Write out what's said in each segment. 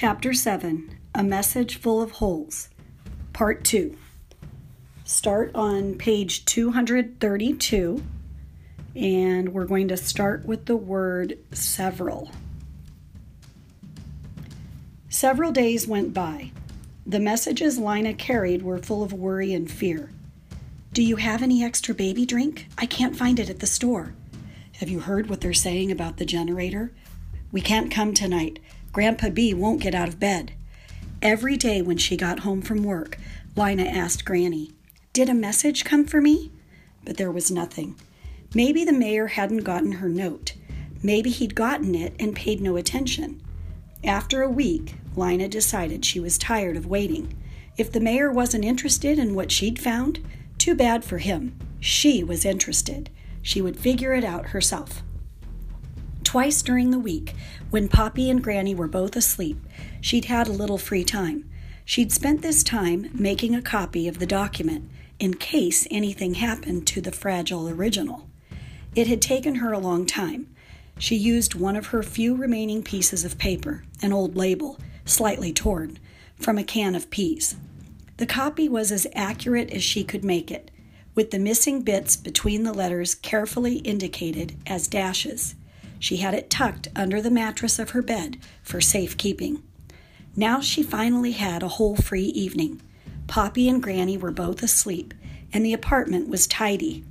Chapter 7 A Message Full of Holes, Part 2. Start on page 232, and we're going to start with the word several. Several days went by. The messages Lina carried were full of worry and fear. Do you have any extra baby drink? I can't find it at the store. Have you heard what they're saying about the generator? We can't come tonight. Grandpa B won't get out of bed. Every day when she got home from work, Lina asked Granny, Did a message come for me? But there was nothing. Maybe the mayor hadn't gotten her note. Maybe he'd gotten it and paid no attention. After a week, Lina decided she was tired of waiting. If the mayor wasn't interested in what she'd found, too bad for him. She was interested. She would figure it out herself. Twice during the week, when Poppy and Granny were both asleep, she'd had a little free time. She'd spent this time making a copy of the document in case anything happened to the fragile original. It had taken her a long time. She used one of her few remaining pieces of paper, an old label, slightly torn, from a can of peas. The copy was as accurate as she could make it, with the missing bits between the letters carefully indicated as dashes. She had it tucked under the mattress of her bed for safekeeping. Now she finally had a whole free evening. Poppy and Granny were both asleep, and the apartment was tidy.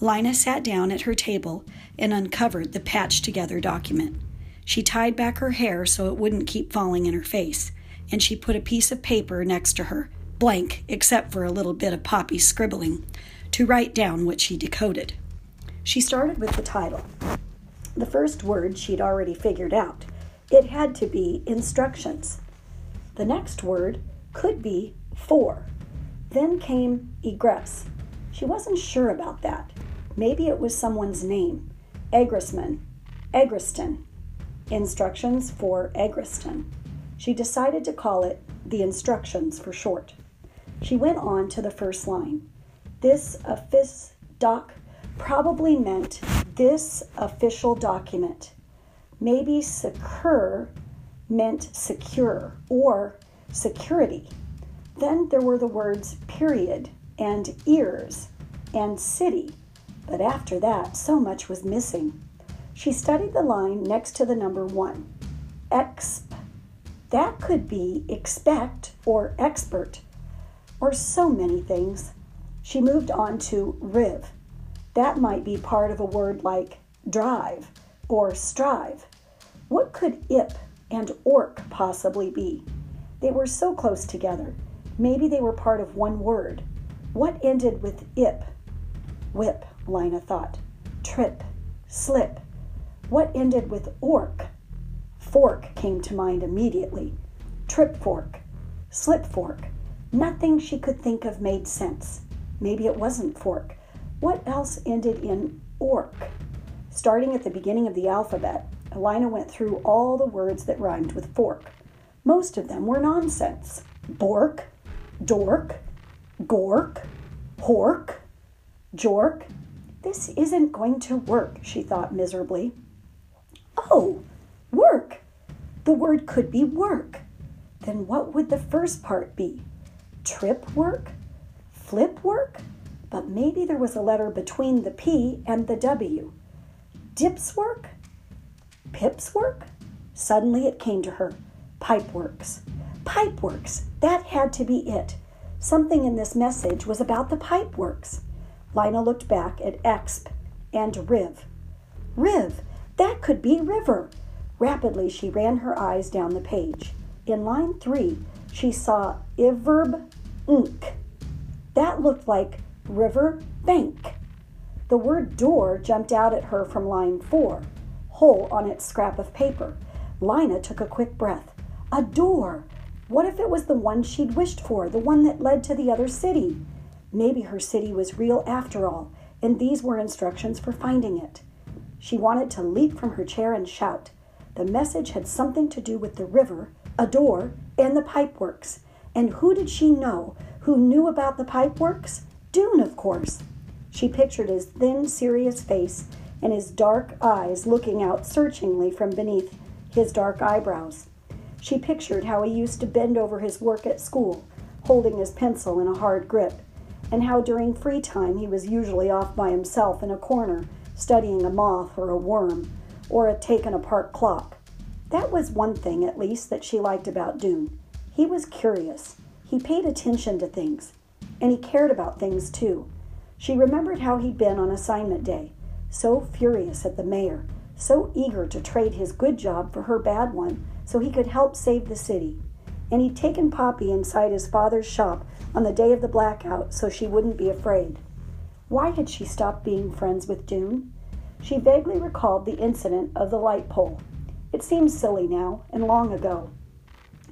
Lina sat down at her table and uncovered the patched together document. She tied back her hair so it wouldn't keep falling in her face, and she put a piece of paper next to her, blank except for a little bit of Poppy's scribbling, to write down what she decoded. She started with the title the first word she'd already figured out. It had to be instructions. The next word could be for. Then came egress. She wasn't sure about that. Maybe it was someone's name. Egrisman, Egriston. Instructions for Egriston. She decided to call it the instructions for short. She went on to the first line. This office doc probably meant this official document. Maybe secure meant secure or security. Then there were the words period and ears and city, but after that, so much was missing. She studied the line next to the number one. Exp. That could be expect or expert, or so many things. She moved on to riv that might be part of a word like drive or strive. What could ip and orc possibly be? They were so close together. Maybe they were part of one word. What ended with ip? Whip, Lina thought. Trip, slip. What ended with orc? Fork came to mind immediately. Trip fork, slip fork. Nothing she could think of made sense. Maybe it wasn't fork. What else ended in orc? Starting at the beginning of the alphabet, Lina went through all the words that rhymed with fork. Most of them were nonsense. Bork, dork, gork, hork, jork. This isn't going to work, she thought miserably. Oh, work! The word could be work. Then what would the first part be? Trip work? Flip work? But maybe there was a letter between the P and the W. Dips work? Pips work? Suddenly it came to her. Pipeworks. Pipeworks. That had to be it. Something in this message was about the pipeworks. Lina looked back at exp and riv. Riv. That could be river. Rapidly, she ran her eyes down the page. In line three, she saw iverb ink. That looked like river, bank. The word door jumped out at her from line four, hole on its scrap of paper. Lina took a quick breath. A door! What if it was the one she'd wished for, the one that led to the other city? Maybe her city was real after all, and these were instructions for finding it. She wanted to leap from her chair and shout. The message had something to do with the river, a door, and the pipeworks. And who did she know who knew about the pipeworks? Doon, of course. She pictured his thin, serious face and his dark eyes looking out searchingly from beneath his dark eyebrows. She pictured how he used to bend over his work at school, holding his pencil in a hard grip, and how during free time he was usually off by himself in a corner studying a moth or a worm or a taken apart clock. That was one thing, at least, that she liked about Doon. He was curious. He paid attention to things, and he cared about things too. She remembered how he'd been on assignment day, so furious at the mayor, so eager to trade his good job for her bad one so he could help save the city. And he'd taken Poppy inside his father's shop on the day of the blackout so she wouldn't be afraid. Why had she stopped being friends with Doon? She vaguely recalled the incident of the light pole. It seemed silly now and long ago.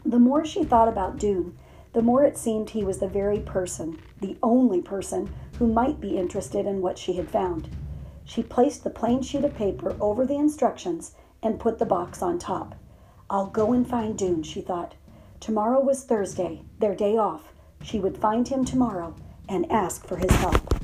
The more she thought about Doon, the more it seemed he was the very person, the only person, who might be interested in what she had found. She placed the plain sheet of paper over the instructions and put the box on top. I'll go and find Doon, she thought. Tomorrow was Thursday, their day off. She would find him tomorrow and ask for his help.